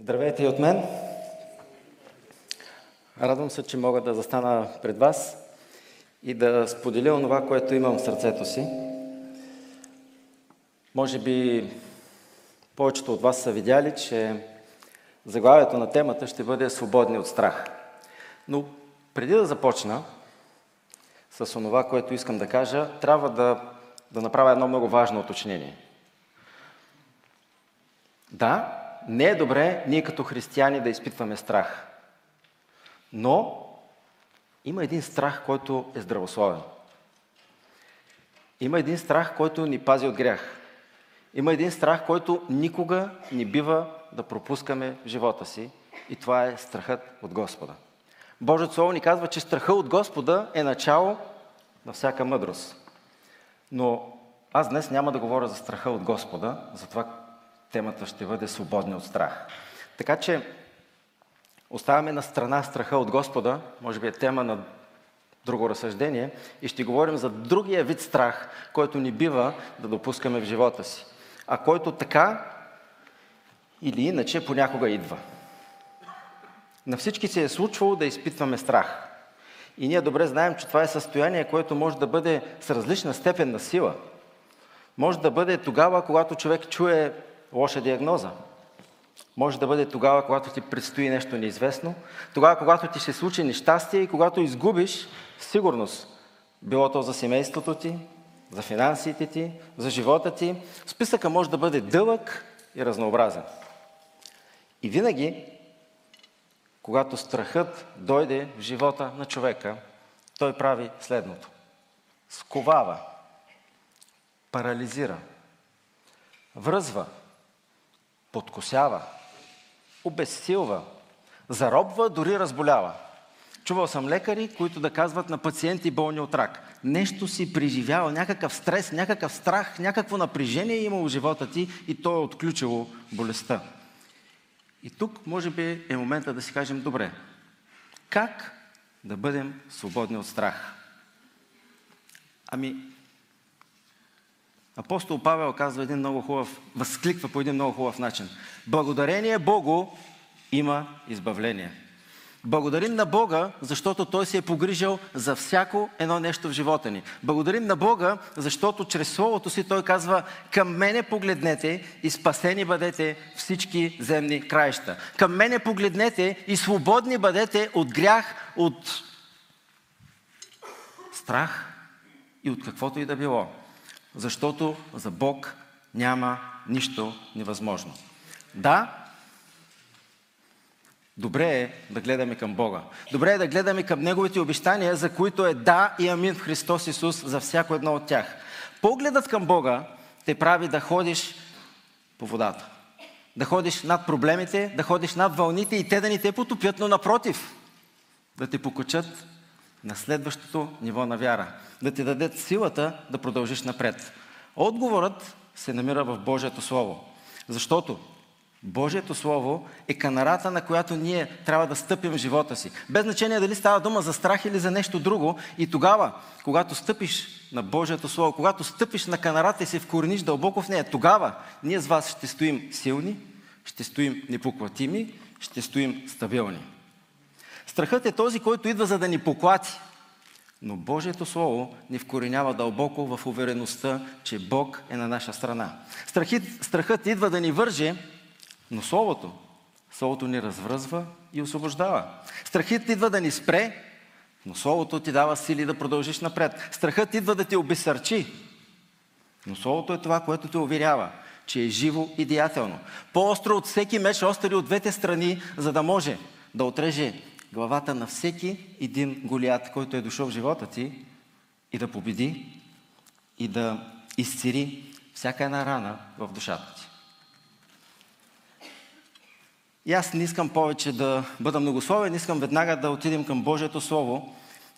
Здравейте и от мен. Радвам се, че мога да застана пред вас и да споделя онова, което имам в сърцето си. Може би повечето от вас са видяли, че заглавието на темата ще бъде Свободни от страх. Но преди да започна с онова, което искам да кажа, трябва да, да направя едно много важно уточнение. Да, не е добре ние като християни да изпитваме страх. Но има един страх, който е здравословен. Има един страх, който ни пази от грях. Има един страх, който никога не бива да пропускаме в живота си. И това е страхът от Господа. Божието Слово ни казва, че страхът от Господа е начало на всяка мъдрост. Но аз днес няма да говоря за страха от Господа, за това темата ще бъде свободни от страх. Така че оставяме на страна страха от Господа, може би е тема на друго разсъждение, и ще говорим за другия вид страх, който ни бива да допускаме в живота си, а който така или иначе понякога идва. На всички се е случвало да изпитваме страх. И ние добре знаем, че това е състояние, което може да бъде с различна степен на сила. Може да бъде тогава, когато човек чуе лоша диагноза. Може да бъде тогава, когато ти предстои нещо неизвестно, тогава, когато ти се случи нещастие и когато изгубиш сигурност. Било то за семейството ти, за финансите ти, за живота ти. Списъка може да бъде дълъг и разнообразен. И винаги, когато страхът дойде в живота на човека, той прави следното. Сковава, парализира, връзва, подкосява, обезсилва, заробва, дори разболява. Чувал съм лекари, които да казват на пациенти болни от рак. Нещо си преживял, някакъв стрес, някакъв страх, някакво напрежение е имало в живота ти и то е отключило болестта. И тук, може би, е момента да си кажем, добре, как да бъдем свободни от страх? Ами, Апостол Павел казва един много хубав, възкликва по един много хубав начин. Благодарение Богу има избавление. Благодарим на Бога, защото Той се е погрижал за всяко едно нещо в живота ни. Благодарим на Бога, защото чрез Словото си Той казва към мене погледнете и спасени бъдете всички земни краища. Към мене погледнете и свободни бъдете от грях, от страх и от каквото и да било защото за Бог няма нищо невъзможно. Да, добре е да гледаме към Бога. Добре е да гледаме към Неговите обещания, за които е да и амин в Христос Исус за всяко едно от тях. Погледът към Бога те прави да ходиш по водата. Да ходиш над проблемите, да ходиш над вълните и те да ни те потопят, но напротив, да те покачат на следващото ниво на вяра. Да ти дадат силата да продължиш напред. Отговорът се намира в Божието Слово. Защото Божието Слово е канарата, на която ние трябва да стъпим в живота си. Без значение дали става дума за страх или за нещо друго. И тогава, когато стъпиш на Божието Слово, когато стъпиш на канарата и се вкорениш дълбоко в нея, тогава ние с вас ще стоим силни, ще стоим непоклатими, ще стоим стабилни. Страхът е този, който идва за да ни поклати. Но Божието Слово ни вкоренява дълбоко в увереността, че Бог е на наша страна. Страхът, страхът идва да ни върже, но Словото, Словото ни развръзва и освобождава. Страхът идва да ни спре, но Словото ти дава сили да продължиш напред. Страхът идва да те обесърчи, но Словото е това, което те уверява, че е живо и деятелно. По-остро от всеки меч, остри от двете страни, за да може да отреже главата на всеки един голят, който е дошъл в живота ти и да победи и да изцери всяка една рана в душата ти. И аз не искам повече да бъда многословен, искам веднага да отидем към Божието Слово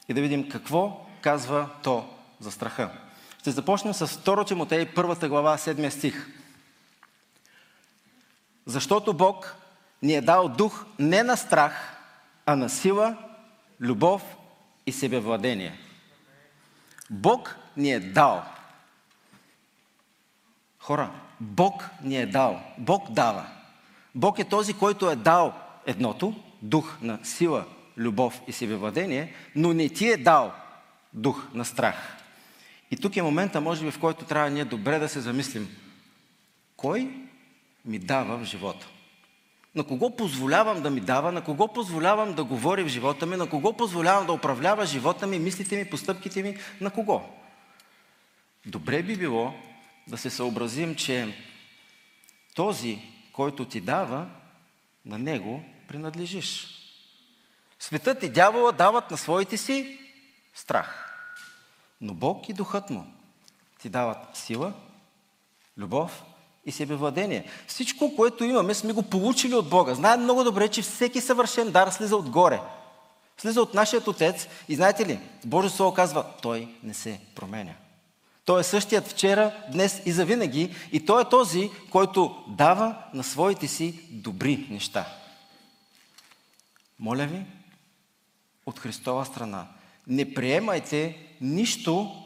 и да видим какво казва то за страха. Ще започнем с 2 Тимотей, първата глава, 7 стих. Защото Бог ни е дал дух не на страх, а на сила, любов и себевладение. Бог ни е дал. Хора, Бог ни е дал. Бог дава. Бог е този, който е дал едното, дух на сила, любов и себевладение, но не ти е дал дух на страх. И тук е момента, може би, в който трябва ние добре да се замислим. Кой ми дава в живота? На кого позволявам да ми дава, на кого позволявам да говори в живота ми, на кого позволявам да управлява живота ми, мислите ми, постъпките ми, на кого? Добре би било да се съобразим, че този, който ти дава, на него принадлежиш. Светът и дявола дават на своите си страх. Но Бог и Духът му ти дават сила, любов и себевладение. Всичко, което имаме, сме го получили от Бога. Знаем много добре, че всеки съвършен дар слиза отгоре. Слиза от нашия Отец и знаете ли, Божие Слово казва, Той не се променя. Той е същият вчера, днес и завинаги и Той е този, който дава на своите си добри неща. Моля ви, от Христова страна, не приемайте нищо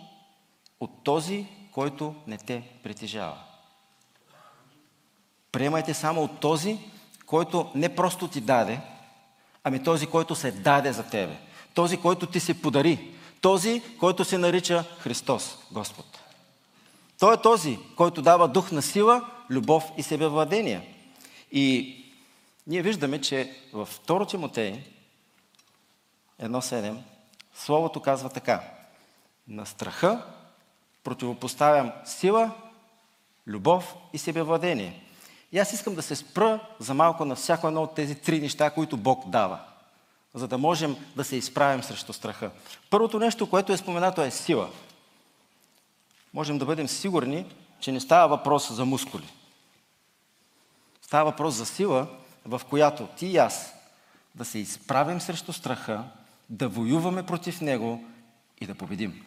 от този, който не те притежава. Приемайте само от този, който не просто ти даде, ами този, който се даде за тебе. Този, който ти се подари. Този, който се нарича Христос, Господ. Той е този, който дава дух на сила, любов и себевладение. И ние виждаме, че във 2 Тимотей 1.7 Словото казва така. На страха противопоставям сила, любов и себевладение. И аз искам да се спра за малко на всяко едно от тези три неща, които Бог дава, за да можем да се изправим срещу страха. Първото нещо, което е споменато е сила. Можем да бъдем сигурни, че не става въпрос за мускули. Става въпрос за сила, в която ти и аз да се изправим срещу страха, да воюваме против него и да победим.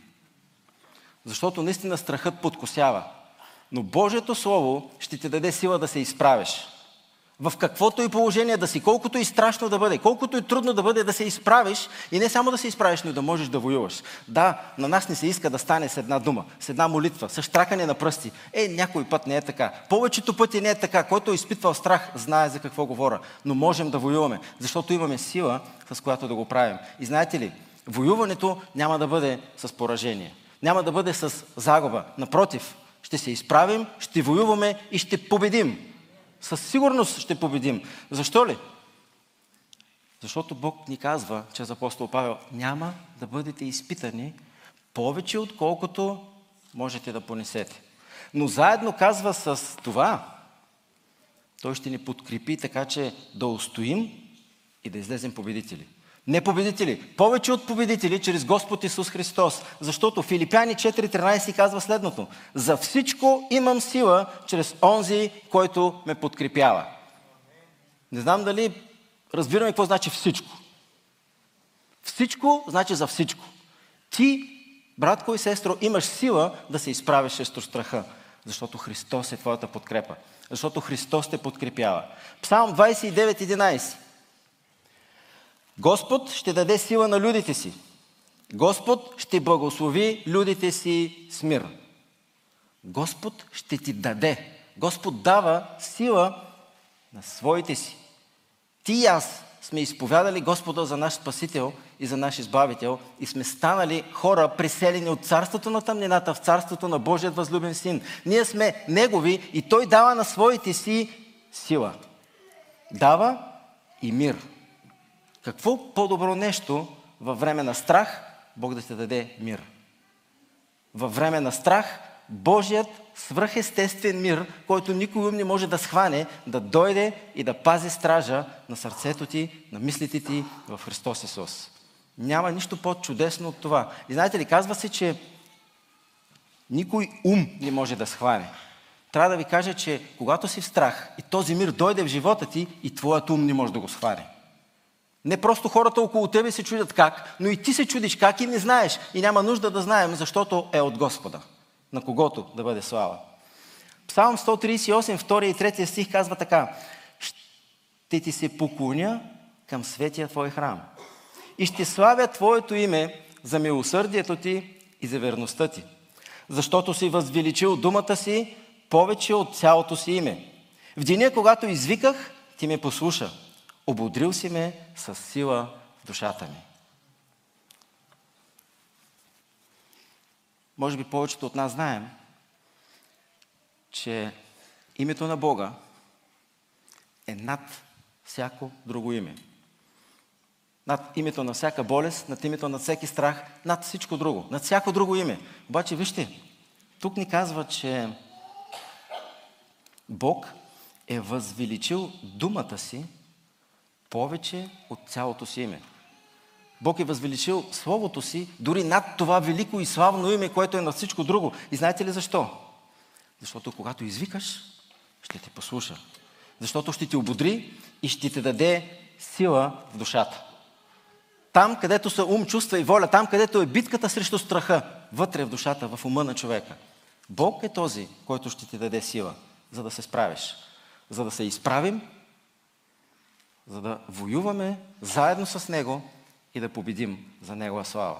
Защото наистина страхът подкосява. Но Божието Слово ще ти даде сила да се изправиш. В каквото и положение да си, колкото и страшно да бъде, колкото и трудно да бъде да се изправиш и не само да се изправиш, но да можеш да воюваш. Да, на нас не се иска да стане с една дума, с една молитва, с штракане на пръсти. Е, някой път не е така. Повечето пъти не е така. Който е изпитвал страх, знае за какво говоря. Но можем да воюваме, защото имаме сила, с която да го правим. И знаете ли, воюването няма да бъде с поражение. Няма да бъде с загуба. Напротив, ще се изправим, ще воюваме и ще победим. Със сигурност ще победим. Защо ли? Защото Бог ни казва, чрез апостол Павел, няма да бъдете изпитани повече, отколкото можете да понесете. Но заедно казва с това, той ще ни подкрепи така, че да устоим и да излезем победители. Не победители, повече от победители чрез Господ Исус Христос. Защото Филипяни 4.13 казва следното. За всичко имам сила чрез онзи, който ме подкрепява. Не знам дали разбираме какво значи всичко. Всичко значи за всичко. Ти, братко и сестро, имаш сила да се изправиш срещу страха, защото Христос е твоята подкрепа. Защото Христос те подкрепява. Псалм 29.11 Господ ще даде сила на людите си. Господ ще благослови людите си с мир. Господ ще ти даде. Господ дава сила на своите си. Ти и аз сме изповядали Господа за наш Спасител и за наш Избавител и сме станали хора, преселени от царството на тъмнината в царството на Божият възлюбен Син. Ние сме Негови и Той дава на своите си сила. Дава и мир. Какво по-добро нещо във време на страх Бог да ти даде мир? Във време на страх Божият свръхестествен мир, който никой ум не може да схване, да дойде и да пази стража на сърцето ти, на мислите ти в Христос Исус. Няма нищо по-чудесно от това. И знаете ли, казва се, че никой ум не може да схване. Трябва да ви кажа, че когато си в страх и този мир дойде в живота ти, и твоят ум не може да го схване. Не просто хората около тебе се чудят как, но и ти се чудиш как и не знаеш. И няма нужда да знаем, защото е от Господа, на когото да бъде слава. Псалм 138, 2 и 3 стих казва така. Ще ти се поклоня към светия Твой храм и ще славя Твоето име за милосърдието Ти и за верността Ти, защото си възвеличил думата си повече от цялото си име. В деня, когато извиках, ти ме послуша. Ободрил си ме с сила в душата ми. Може би повечето от нас знаем, че името на Бога е над всяко друго име. Над името на всяка болест, над името на всеки страх, над всичко друго, над всяко друго име. Обаче, вижте, тук ни казва, че Бог е възвеличил думата си повече от цялото си име. Бог е възвеличил Словото си дори над това велико и славно име, което е на всичко друго. И знаете ли защо? Защото когато извикаш, ще те послуша. Защото ще ти ободри и ще ти даде сила в душата. Там, където са ум, чувства и воля, там, където е битката срещу страха, вътре в душата, в ума на човека. Бог е този, който ще ти даде сила, за да се справиш. За да се изправим, за да воюваме заедно с Него и да победим за Негова слава.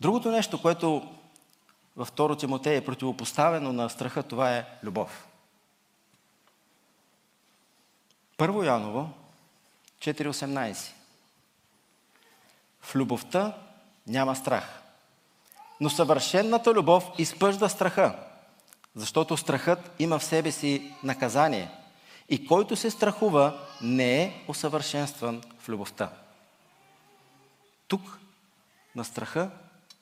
Другото нещо, което във 2 Тимотей е противопоставено на страха, това е любов. Първо Яново 4.18 В любовта няма страх. Но съвършенната любов изпъжда страха, защото страхът има в себе си наказание. И който се страхува, не е усъвършенстван в любовта. Тук на страха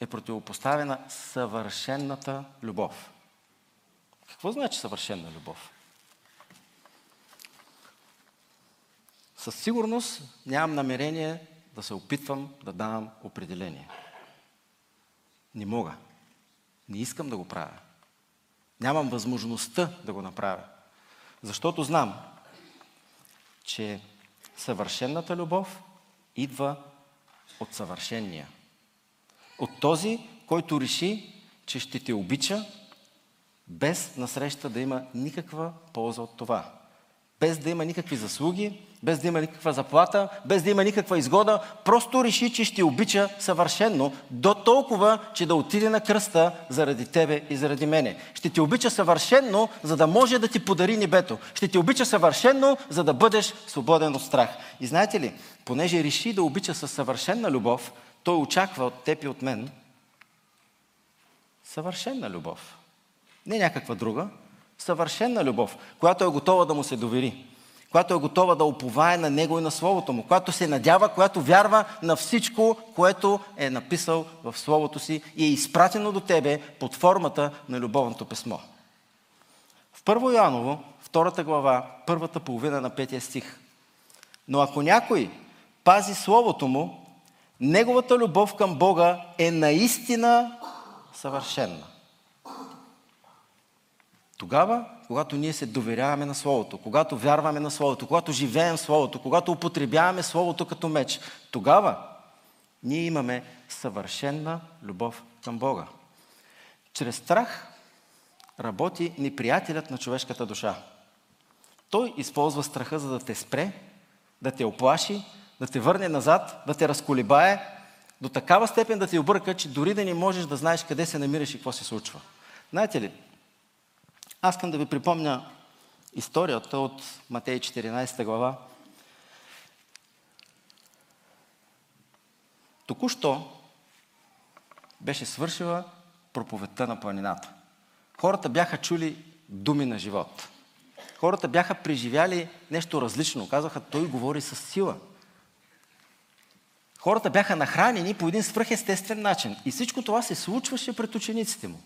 е противопоставена съвършенната любов. Какво значи съвършенна любов? Със сигурност нямам намерение да се опитвам да давам определение. Не мога. Не искам да го правя. Нямам възможността да го направя. Защото знам, че съвършенната любов идва от съвършения. От този, който реши, че ще те обича, без насреща да има никаква полза от това. Без да има никакви заслуги, без да има никаква заплата, без да има никаква изгода, просто реши, че ще обича съвършенно, до толкова, че да отиде на кръста заради тебе и заради мене. Ще ти обича съвършенно, за да може да ти подари небето. Ще ти обича съвършенно, за да бъдеш свободен от страх. И знаете ли, понеже реши да обича със съвършенна любов, той очаква от теб и от мен съвършенна любов. Не някаква друга, съвършенна любов, която е готова да му се довери която е готова да уповае на Него и на Словото Му, която се надява, която вярва на всичко, което е написал в Словото си и е изпратено до тебе под формата на любовното писмо. В Първо Яново, втората глава, първата половина на петия стих. Но ако някой пази Словото Му, Неговата любов към Бога е наистина съвършенна. Тогава когато ние се доверяваме на Словото, когато вярваме на Словото, когато живеем Словото, когато употребяваме Словото като меч, тогава ние имаме съвършенна любов към Бога. Чрез страх работи неприятелят на човешката душа. Той използва страха, за да те спре, да те оплаши, да те върне назад, да те разколебае, до такава степен да те обърка, че дори да не можеш да знаеш къде се намираш и какво се случва. Знаете ли, аз искам да ви припомня историята от Матей 14 глава. Току-що беше свършила проповедта на планината. Хората бяха чули думи на живот. Хората бяха преживяли нещо различно. Казаха, той говори с сила. Хората бяха нахранени по един свръхестествен начин. И всичко това се случваше пред учениците му.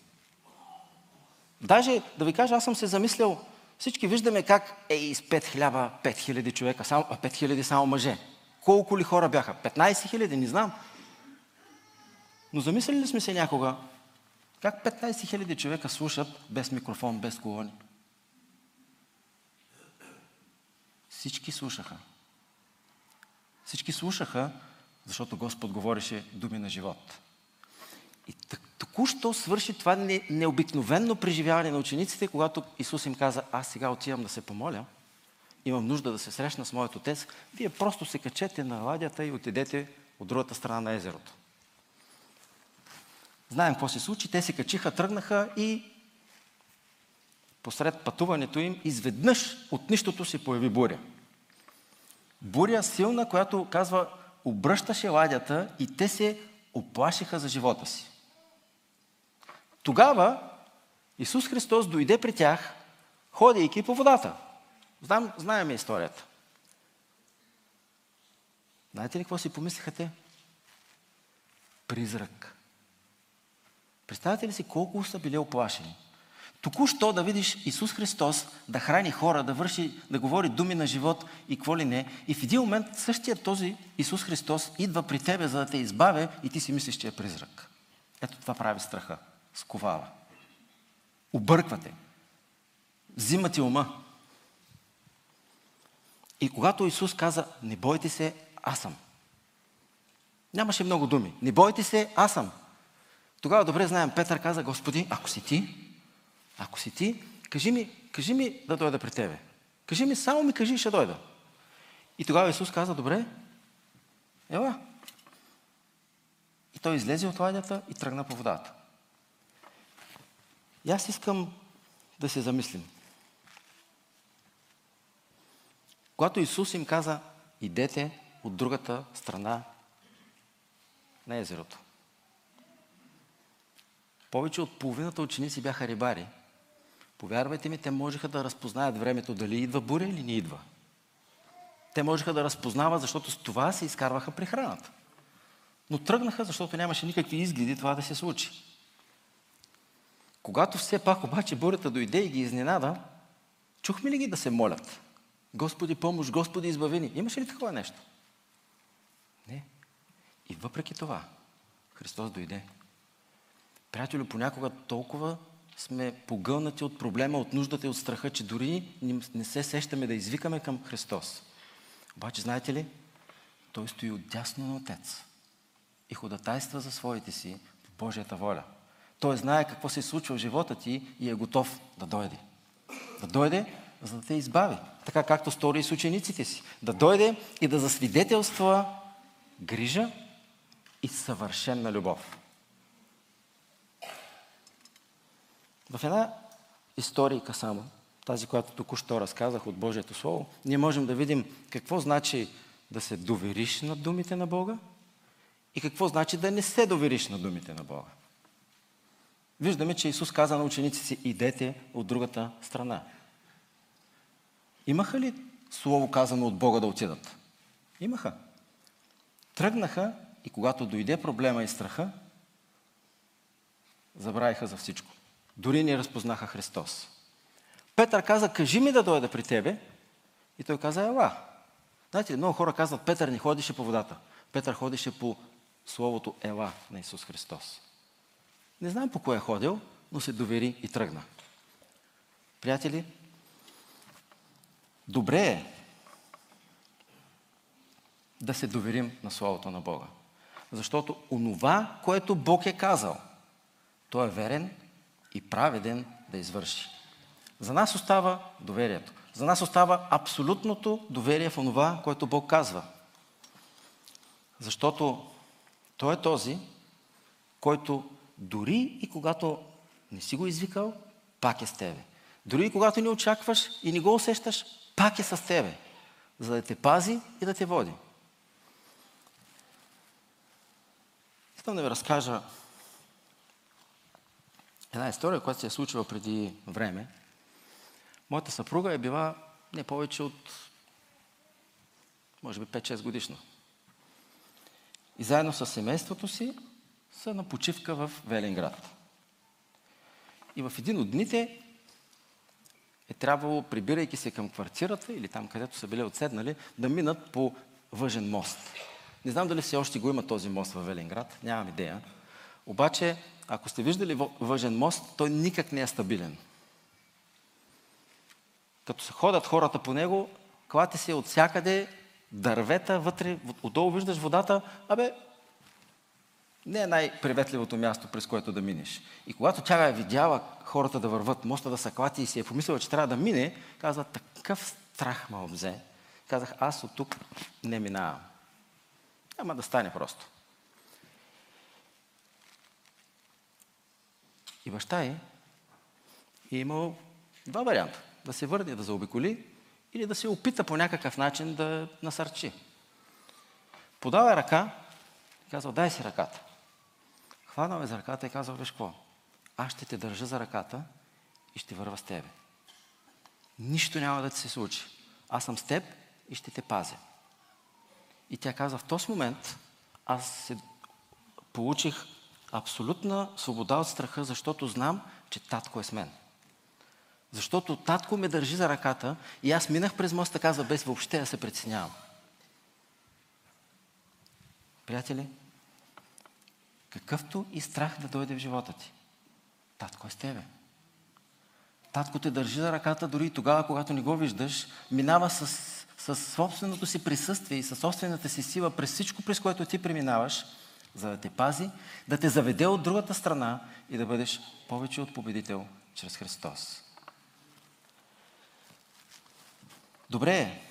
Даже, да ви кажа, аз съм се замислял, всички виждаме как е из 5 хиляба, 5 хиляди човека, само, 5 хиляди само мъже. Колко ли хора бяха? 15 хиляди, не знам. Но замисляли ли сме се някога, как 15 хиляди човека слушат без микрофон, без колони? Всички слушаха. Всички слушаха, защото Господ говореше думи на живот. И току-що свърши това необикновенно преживяване на учениците, когато Исус им каза, аз сега отивам да се помоля, имам нужда да се срещна с моят отец, вие просто се качете на ладята и отидете от другата страна на езерото. Знаем какво се случи, те се качиха, тръгнаха и посред пътуването им, изведнъж от нищото се появи буря. Буря силна, която казва, обръщаше ладята и те се оплашиха за живота си. Тогава Исус Христос дойде при тях, ходейки по водата. Знам, знаем историята. Знаете ли какво си помислиха те? Призрак. Представете ли си колко са били оплашени? Току-що да видиш Исус Христос да храни хора, да върши, да говори думи на живот и какво ли не. И в един момент същия този Исус Христос идва при тебе, за да те избавя и ти си мислиш, че е призрак. Ето това прави страха. Сковава. Обърквате. Взима ти ума. И когато Исус каза, не бойте се, аз съм. Нямаше много думи. Не бойте се, аз съм. Тогава добре знаем, Петър каза, Господи, ако си ти, ако си ти, кажи ми, кажи ми да дойда при тебе. Кажи ми, само ми кажи, ще дойда. И тогава Исус каза, добре, ела. И той излезе от ладята и тръгна по водата. И аз искам да се замислим. Когато Исус им каза, идете от другата страна на езерото. Повече от половината ученици бяха рибари. Повярвайте ми, те можеха да разпознаят времето дали идва буря или не идва. Те можеха да разпознават, защото с това се изкарваха прехраната. Но тръгнаха, защото нямаше никакви изгледи това да се случи. Когато все пак обаче бурята дойде и ги изненада, чухме ли ги да се молят? Господи помощ, Господи избавени. Имаше ли такова нещо? Не. И въпреки това, Христос дойде. Приятелю, понякога толкова сме погълнати от проблема, от нуждата и от страха, че дори не се сещаме да извикаме към Христос. Обаче, знаете ли, Той стои отдясно на Отец и ходатайства за своите си по Божията воля. Той знае какво се случва в живота ти и е готов да дойде. Да дойде, за да те избави. Така както стори и с учениците си. Да дойде и да засвидетелства грижа и съвършенна любов. В една историка само, тази, която току-що разказах от Божието Слово, ние можем да видим какво значи да се довериш на думите на Бога и какво значи да не се довериш на думите на Бога. Виждаме, че Исус каза на учениците си, идете от другата страна. Имаха ли слово казано от Бога да отидат? Имаха. Тръгнаха и когато дойде проблема и страха, забравиха за всичко. Дори не разпознаха Христос. Петър каза, кажи ми да дойда при тебе. И той каза, ела. Знаете, много хора казват, Петър не ходише по водата. Петър ходише по словото ела на Исус Христос. Не знам по кое е ходил, но се довери и тръгна. Приятели, добре е да се доверим на Словото на Бога. Защото онова, което Бог е казал, то е верен и праведен да извърши. За нас остава доверието. За нас остава абсолютното доверие в онова, което Бог казва. Защото Той е този, който дори и когато не си го извикал, пак е с тебе. Дори и когато не очакваш и не го усещаш, пак е с тебе, за да те пази и да те води. Искам да ви разкажа една история, която се е случила преди време. Моята съпруга е била не повече от, може би, 5-6 годишна. И заедно с семейството си са на почивка в Велинград. И в един от дните е трябвало, прибирайки се към квартирата или там, където са били отседнали, да минат по въжен мост. Не знам дали все още го има този мост в Велинград, нямам идея. Обаче, ако сте виждали въжен мост, той никак не е стабилен. Като се ходят хората по него, клати се от всякъде, дървета вътре, отдолу виждаш водата, абе, не е най-приветливото място, през което да минеш. И когато тя е видяла хората да върват, моста да се клати и си е помислила, че трябва да мине, казва, такъв страх ме обзе. Казах, аз от тук не минавам. Ама да стане просто. И баща е, е имал Два варианта. Да се върне, да заобиколи или да се опита по някакъв начин да насърчи. Подава ръка, казва, дай си ръката. Хванал е за ръката и казва, виж какво, аз ще те държа за ръката и ще върва с тебе. Нищо няма да ти се случи. Аз съм с теб и ще те пазя. И тя казва, в този момент аз се получих абсолютна свобода от страха, защото знам, че татко е с мен. Защото татко ме държи за ръката и аз минах през моста, казва, без въобще да се преценявам. Приятели, какъвто и страх да дойде в живота ти, татко е с тебе. Татко те държи за ръката дори и тогава, когато не го виждаш, минава с, с собственото си присъствие и със собствената си сила през всичко, през което ти преминаваш, за да те пази, да те заведе от другата страна и да бъдеш повече от победител чрез Христос. Добре е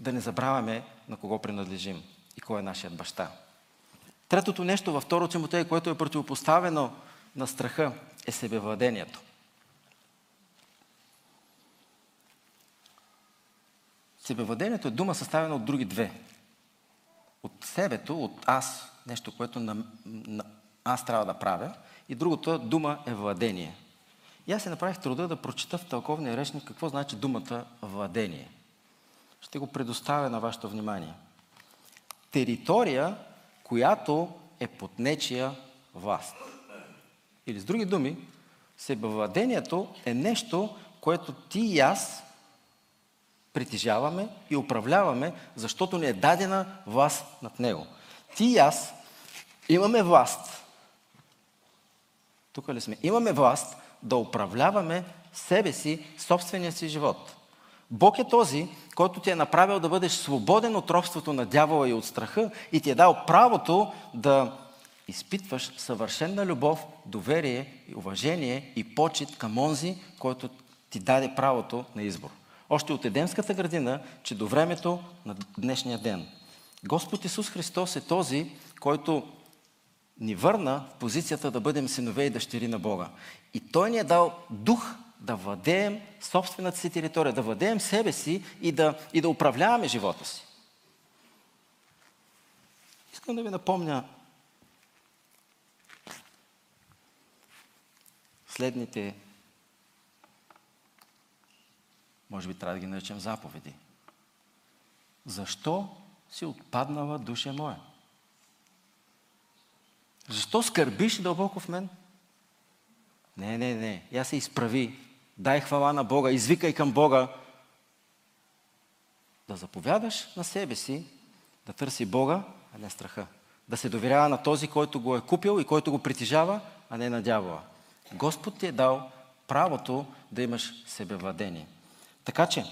да не забравяме на кого принадлежим и кой е нашият баща. Третото нещо във второ Тимотей, което е противопоставено на страха, е себевладението. Себевладението е дума съставена от други две. От себето, от аз, нещо, което на, на, аз трябва да правя, и другото дума е владение. И аз се направих труда да прочита в тълковния речник какво значи думата владение. Ще го предоставя на вашето внимание. Територия, която е под нечия власт. Или с други думи, себевладението е нещо, което ти и аз притежаваме и управляваме, защото ни е дадена власт над него. Ти и аз имаме власт. Тук ли сме? Имаме власт да управляваме себе си, собствения си живот. Бог е този, който ти е направил да бъдеш свободен от робството на дявола и от страха и ти е дал правото да изпитваш съвършена любов, доверие, уважение и почет към онзи, който ти даде правото на избор. Още от Едемската градина, че до времето на днешния ден. Господ Исус Христос е този, който ни върна в позицията да бъдем синове и дъщери на Бога. И Той ни е дал дух да владеем собствената си територия, да владеем себе си и да, и да управляваме живота си. Искам да ви напомня следните, може би трябва да ги наречем заповеди. Защо си отпаднала душа моя? Защо скърбиш дълбоко в мен? Не, не, не. Я се изправи. Дай хвала на Бога. Извикай към Бога. Да заповядаш на себе си, да търси Бога, а не страха. Да се доверява на този, който го е купил и който го притежава, а не на дявола. Господ ти е дал правото да имаш себевладение. Така че,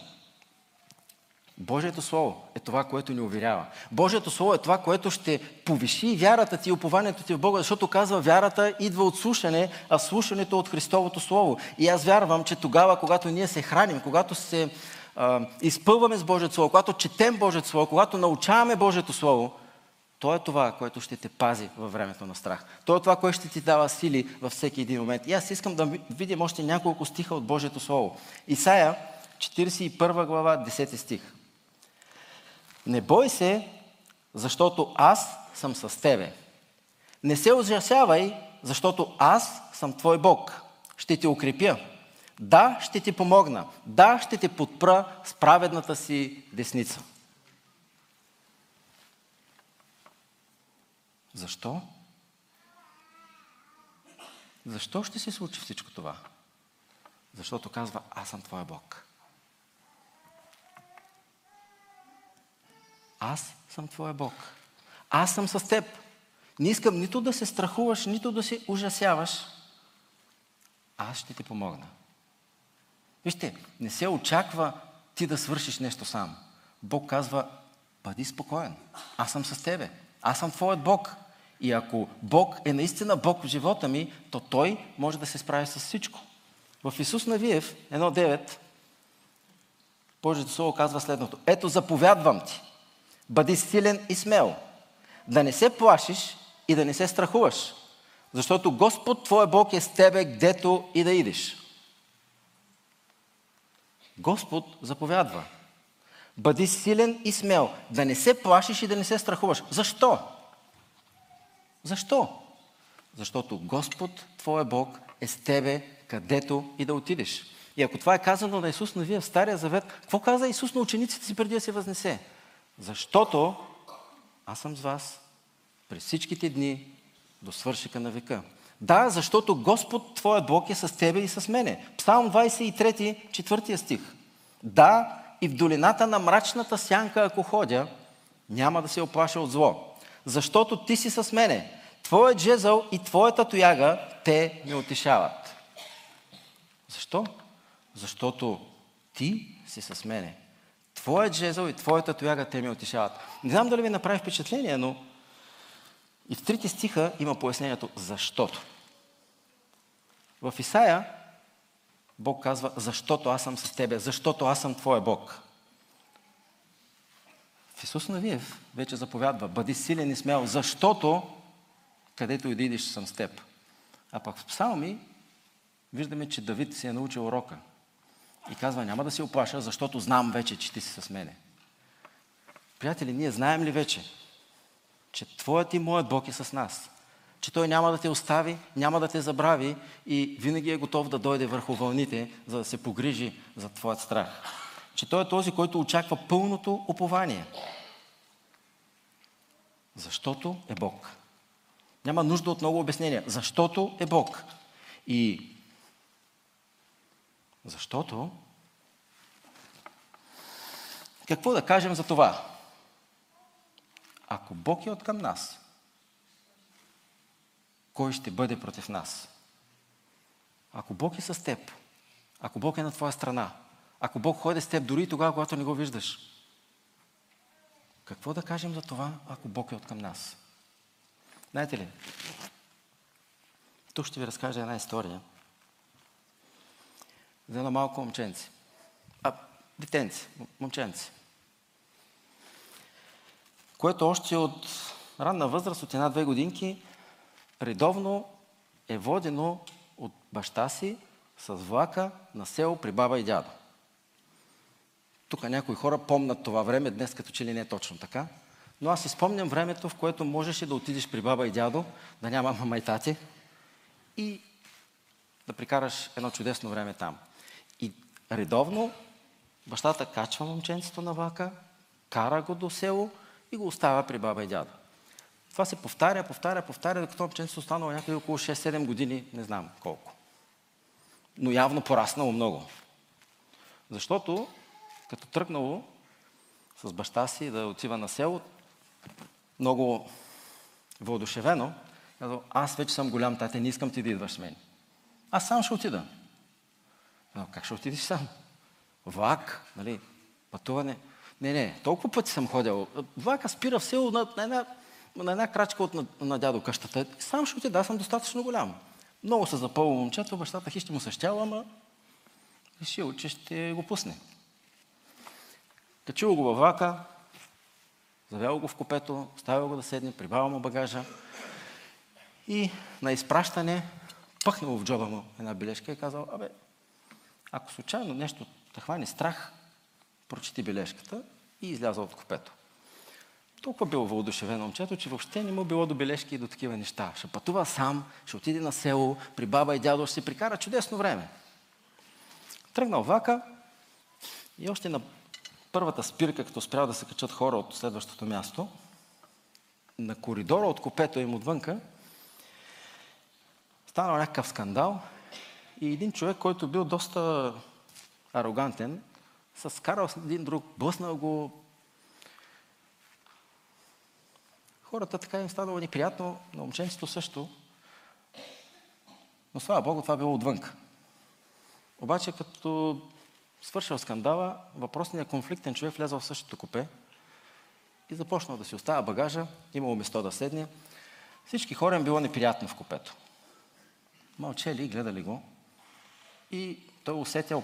Божието Слово е това, което ни уверява. Божието Слово е това, което ще повиши вярата ти и упованието ти в Бога, защото казва, вярата идва от слушане, а слушането от Христовото Слово. И аз вярвам, че тогава, когато ние се храним, когато се а, изпълваме с Божието Слово, когато четем Божието Слово, когато научаваме Божието Слово, то е това, което ще те пази във времето на страх. То е това, което ще ти дава сили във всеки един момент. И аз искам да видим още няколко стиха от Божието Слово. Исаия, 41 глава, 10 стих. Не бой се, защото аз съм с тебе. Не се ужасявай, защото аз съм твой Бог. Ще те укрепя. Да, ще ти помогна. Да, ще те подпра с праведната си десница. Защо? Защо ще се случи всичко това? Защото казва, аз съм твой Бог. Аз съм твоя Бог. Аз съм с теб. Не искам нито да се страхуваш, нито да се ужасяваш. Аз ще ти помогна. Вижте, не се очаква ти да свършиш нещо сам. Бог казва, бъди спокоен. Аз съм с тебе. Аз съм твоят Бог. И ако Бог е наистина Бог в живота ми, то Той може да се справи с всичко. В Исус Навиев 1.9 Божието Слово казва следното. Ето заповядвам ти. Бъди силен и смел. Да не се плашиш и да не се страхуваш. Защото Господ Твой Бог е с тебе, гдето и да идеш. Господ заповядва. Бъди силен и смел, да не се плашиш и да не се страхуваш. Защо? Защо? Защото Господ, Твоя Бог, е с тебе, където и да отидеш. И ако това е казано на Исус на вие в Стария Завет, какво каза Исус на учениците си преди да се възнесе? Защото аз съм с вас през всичките дни до свършика на века. Да, защото Господ, Твоят Бог е с тебе и с мене. Псалм 23, четвъртия стих. Да, и в долината на мрачната сянка, ако ходя, няма да се оплаша от зло. Защото ти си с мене. Твоят жезъл и твоята тояга, те ме утешават. Защо? Защото ти си с мене. Твоят жезъл и твоята тояга, те ме утешават. Не знам дали ви направи впечатление, но и в трите стиха има пояснението защото. В Исаия Бог казва, защото аз съм с тебе, защото аз съм твоя Бог. В Исус Навиев вече заповядва, бъди силен и смел, защото където и да идиш съм с теб. А пък в Псалми виждаме, че Давид си е научил урока. И казва, няма да се оплаша, защото знам вече, че ти си с мене. Приятели, ние знаем ли вече, че Твоят и Моят Бог е с нас? Че Той няма да те остави, няма да те забрави и винаги е готов да дойде върху вълните, за да се погрижи за Твоят страх. Че Той е този, който очаква пълното упование. Защото е Бог. Няма нужда от много обяснения. Защото е Бог. И защото какво да кажем за това? Ако Бог е от към нас, кой ще бъде против нас? Ако Бог е с теб, ако Бог е на твоя страна, ако Бог ходи с теб дори и тогава, когато не го виждаш, какво да кажем за това, ако Бог е от към нас? Знаете ли, тук ще ви разкажа една история за едно малко момченце. А, детенце, момченце. Което още от ранна възраст, от една-две годинки, редовно е водено от баща си с влака на село при баба и дядо. Тук някои хора помнат това време, днес като че ли не е точно така. Но аз си спомням времето, в което можеше да отидеш при баба и дядо, да няма мама и тати и да прикараш едно чудесно време там. Редовно бащата качва момченцето на влака, кара го до село и го оставя при баба и дядо. Това се повтаря, повтаря, повтаря, докато момченцето останало някъде около 6-7 години, не знам колко. Но явно пораснало много. Защото, като тръгнало с баща си да отива на село, много въодушевено, казал, аз вече съм голям тате, не искам ти да идваш с мен. Аз сам ще отида. Но как ще отидеш сам? Влак, нали, пътуване. Не, не, толкова пъти съм ходил. Влака спира в село на, на, една, на една крачка от на, на дядо къщата. Сам ще отида, аз съм достатъчно голям. Много се запълва момчето, бащата хищи му същява, ама решил, че ще го пусне. Качил го във влака, завел го в купето, ставил го да седне, прибавил му багажа и на изпращане пъхнал в джоба му една бележка и казал, абе, ако случайно нещо те хване страх, прочети бележката и изляза от купето. Толкова било въодушевено момчето, че въобще не му било до бележки и до такива неща. Ще пътува сам, ще отиде на село, при баба и дядо, ще се прикара чудесно време. Тръгнал вака и още на първата спирка, като спрял да се качат хора от следващото място, на коридора от купето им отвънка, станал някакъв скандал и един човек, който бил доста арогантен, се скарал с един друг, блъснал го. Хората така им станало неприятно, на момченцето също. Но слава Богу, това било отвънка. Обаче, като свършил скандала, въпросният конфликтен човек влязъл в същото купе и започнал да си оставя багажа, имало место да седне. Всички хора им било неприятно в купето. Мълчели, гледали го и той усетил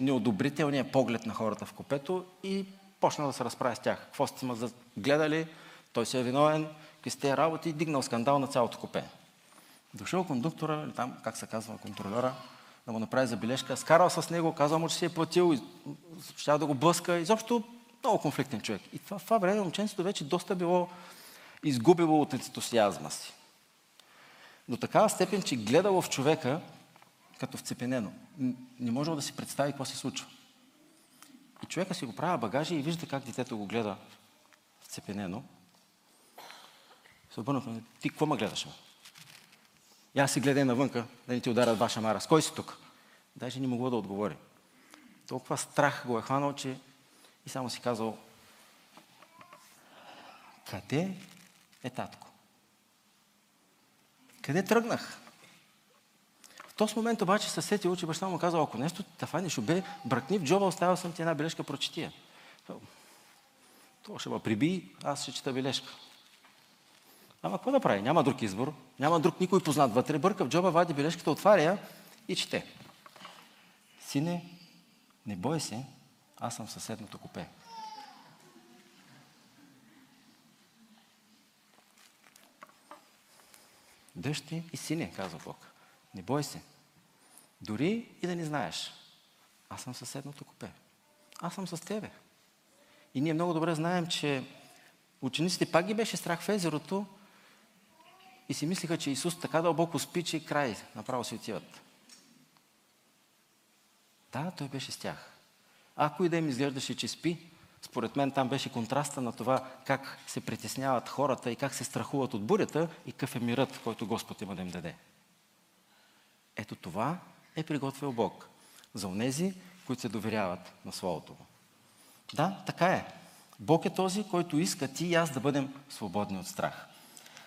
неодобрителния поглед на хората в купето и почна да се разправя с тях. Какво сте ме гледали, той се е виновен, какви сте работи и дигнал скандал на цялото купе. Дошъл кондуктора, или там, как се казва, контролера, да му направи забележка. Скарал с него, казал му, че си е платил, ще да го блъска. Изобщо много конфликтен човек. И това, това време момченцето вече доста било изгубило от ентусиазма си. До такава степен, че гледало в човека като вцепенено. Не може да си представи какво се случва. И човека си го правя багажи и вижда как детето го гледа вцепенено. Се обърнахме, ти какво ме гледаш? И аз си гледай навънка, да не ти ударят ваша мара. С кой си тук? Даже не могло да отговори. Толкова страх го е хванал, че и само си казал, къде е татко? Къде тръгнах? Този момент обаче се сетил, че баща му казал, ако нещо те фаниш бе, бракни в джоба, оставил съм ти една бележка, прочетия. То ще ме приби, аз ще чета бележка. Ама какво да прави? Няма друг избор. Няма друг никой познат вътре. Бърка в джоба, вади бележката, отваря и чете. Сине, не бой се, аз съм съседното купе. Дъщи и сине, казва Бог. Не бой се. Дори и да не знаеш. Аз съм съседното купе. Аз съм с тебе. И ние много добре знаем, че учениците пак ги беше страх в езерото и си мислиха, че Исус така дълбоко спи, че край, направо си отиват. Да, той беше с тях. Ако и да им изглеждаше, че спи, според мен там беше контраста на това как се притесняват хората и как се страхуват от бурята и какъв е мирът, който Господ има да им даде. Ето това е приготвил Бог за онези, които се доверяват на Словото му. Да, така е. Бог е този, който иска ти и аз да бъдем свободни от страх.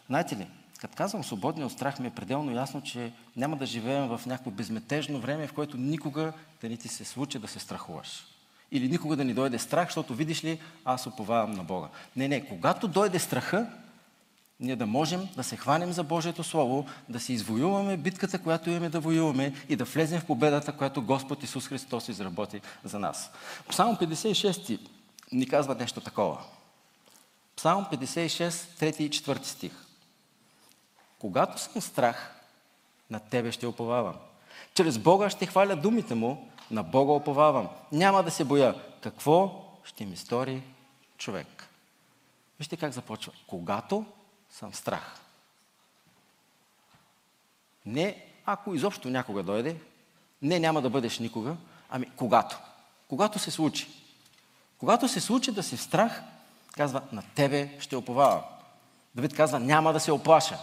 Знаете ли, като казвам свободни от страх, ми е пределно ясно, че няма да живеем в някакво безметежно време, в което никога да ни ти се случи да се страхуваш. Или никога да ни дойде страх, защото видиш ли, аз уповавам на Бога. Не, не, когато дойде страха, ние да можем да се хванем за Божието Слово, да си извоюваме битката, която имаме да воюваме и да влезем в победата, която Господ Исус Христос изработи за нас. Псалм 56 ни казва нещо такова. Псалм 56, 3 и 4 стих. Когато съм страх, на Тебе ще уповавам. Чрез Бога ще хваля думите Му, на Бога уповавам. Няма да се боя. Какво ще ми стори човек? Вижте как започва. Когато съм страх. Не ако изобщо някога дойде, не няма да бъдеш никога, ами когато. Когато се случи. Когато се случи да си в страх, казва, на тебе ще оповавам. Давид казва, няма да се оплаша.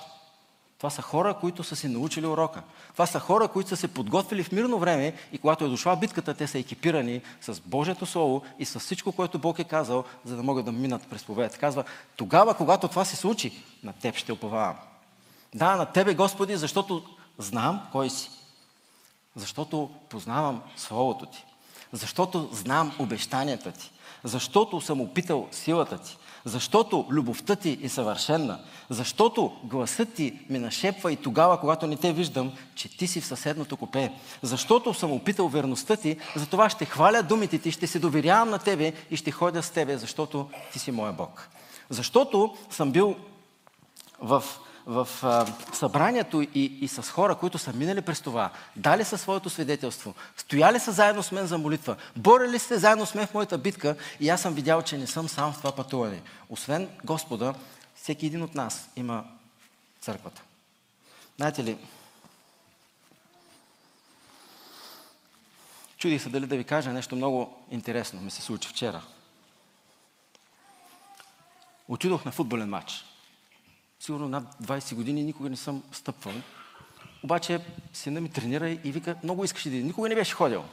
Това са хора, които са си научили урока. Това са хора, които са се подготвили в мирно време и когато е дошла битката, те са екипирани с Божието Слово и с всичко, което Бог е казал, за да могат да минат през победата. Казва, тогава, когато това се случи, на Теб ще уповавам. Да, на Тебе, Господи, защото знам кой си. Защото познавам Словото Ти. Защото знам обещанията Ти. Защото съм опитал силата Ти. Защото любовта ти е съвършенна, защото гласът ти ме нашепва и тогава, когато не те виждам, че ти си в съседното купе, защото съм опитал верността ти, затова ще хваля думите ти, ще се доверявам на тебе и ще ходя с тебе, защото ти си моя Бог. Защото съм бил в в събранието и, и с хора, които са минали през това, дали са своето свидетелство, стояли са заедно с мен за молитва, борили сте заедно с мен в моята битка и аз съм видял, че не съм сам в това пътуване. Освен Господа, всеки един от нас има църквата. Знаете ли, чудих се дали да ви кажа нещо много интересно, ми се случи вчера. Отидох на футболен матч сигурно над 20 години никога не съм стъпвал. Обаче сина ми тренира и вика, много искаш да види. Никога не беше ходил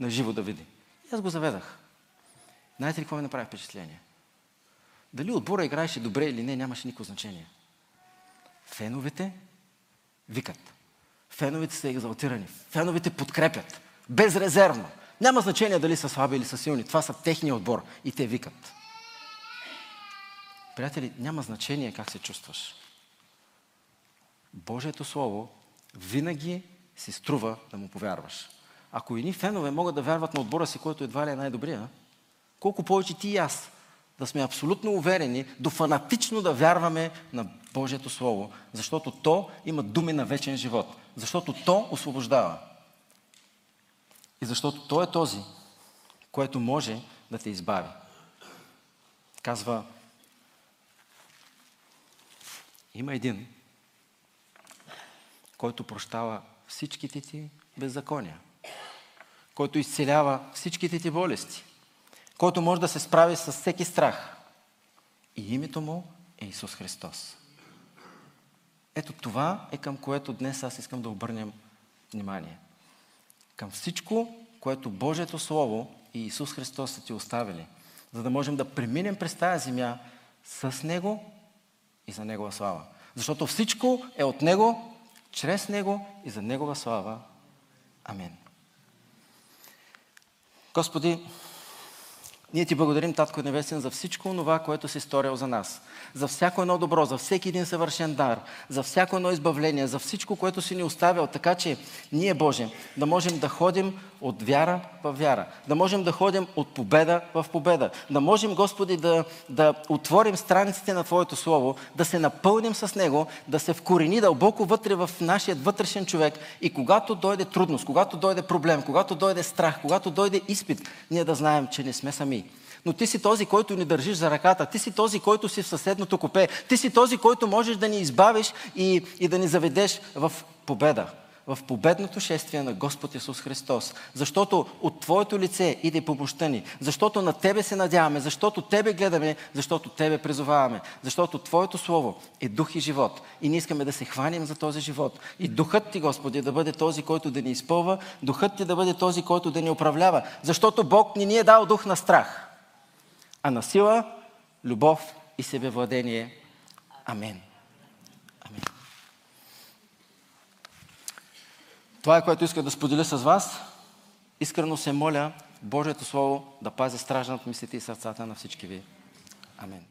на живо да види. И аз го заведах. Знаете ли какво ми направи впечатление? Дали отбора играеше добре или не, нямаше никакво значение. Феновете викат. Феновете са екзалтирани. Феновете подкрепят. Безрезервно. Няма значение дали са слаби или са силни. Това са техния отбор. И те викат. Приятели, няма значение как се чувстваш. Божието Слово винаги си струва да му повярваш. Ако и ни фенове могат да вярват на отбора си, който едва ли е най-добрия, колко повече ти и аз да сме абсолютно уверени, до фанатично да вярваме на Божието Слово, защото то има думи на вечен живот, защото то освобождава. И защото то е този, което може да те избави. Казва, има един, който прощава всичките ти беззакония, който изцелява всичките ти болести, който може да се справи с всеки страх. И името му е Исус Христос. Ето това е към което днес аз искам да обърнем внимание. Към всичко, което Божието Слово и Исус Христос са ти оставили, за да можем да преминем през тази земя с Него и за Негова слава. Защото всичко е от Него, чрез Него и за Негова слава. Амин. Господи, ние ти благодарим, Татко Небесен, за всичко това, което си сторил за нас. За всяко едно добро, за всеки един съвършен дар, за всяко едно избавление, за всичко, което си ни оставил, така че ние, Боже, да можем да ходим от вяра в вяра, да можем да ходим от победа в победа, да можем, Господи, да, да отворим страниците на Твоето Слово, да се напълним с Него, да се вкорени дълбоко вътре в нашия вътрешен човек. И когато дойде трудност, когато дойде проблем, когато дойде страх, когато дойде изпит, ние да знаем, че не сме сами но ти си този, който ни държиш за ръката. Ти си този, който си в съседното купе. Ти си този, който можеш да ни избавиш и, и да ни заведеш в победа. В победното шествие на Господ Исус Христос. Защото от Твоето лице иде помощта ни. Защото на Тебе се надяваме. Защото Тебе гледаме. Защото Тебе призоваваме. Защото Твоето Слово е дух и живот. И ние искаме да се хванем за този живот. И Духът Ти, Господи, да бъде този, който да ни изпълва. Духът Ти да бъде този, който да ни управлява. Защото Бог ни ни е дал дух на страх а на сила, любов и себевладение. Амен. Амен. Това е което исках да споделя с вас. Искрено се моля Божието Слово да пази стража над мислите и сърцата на всички ви. Амен.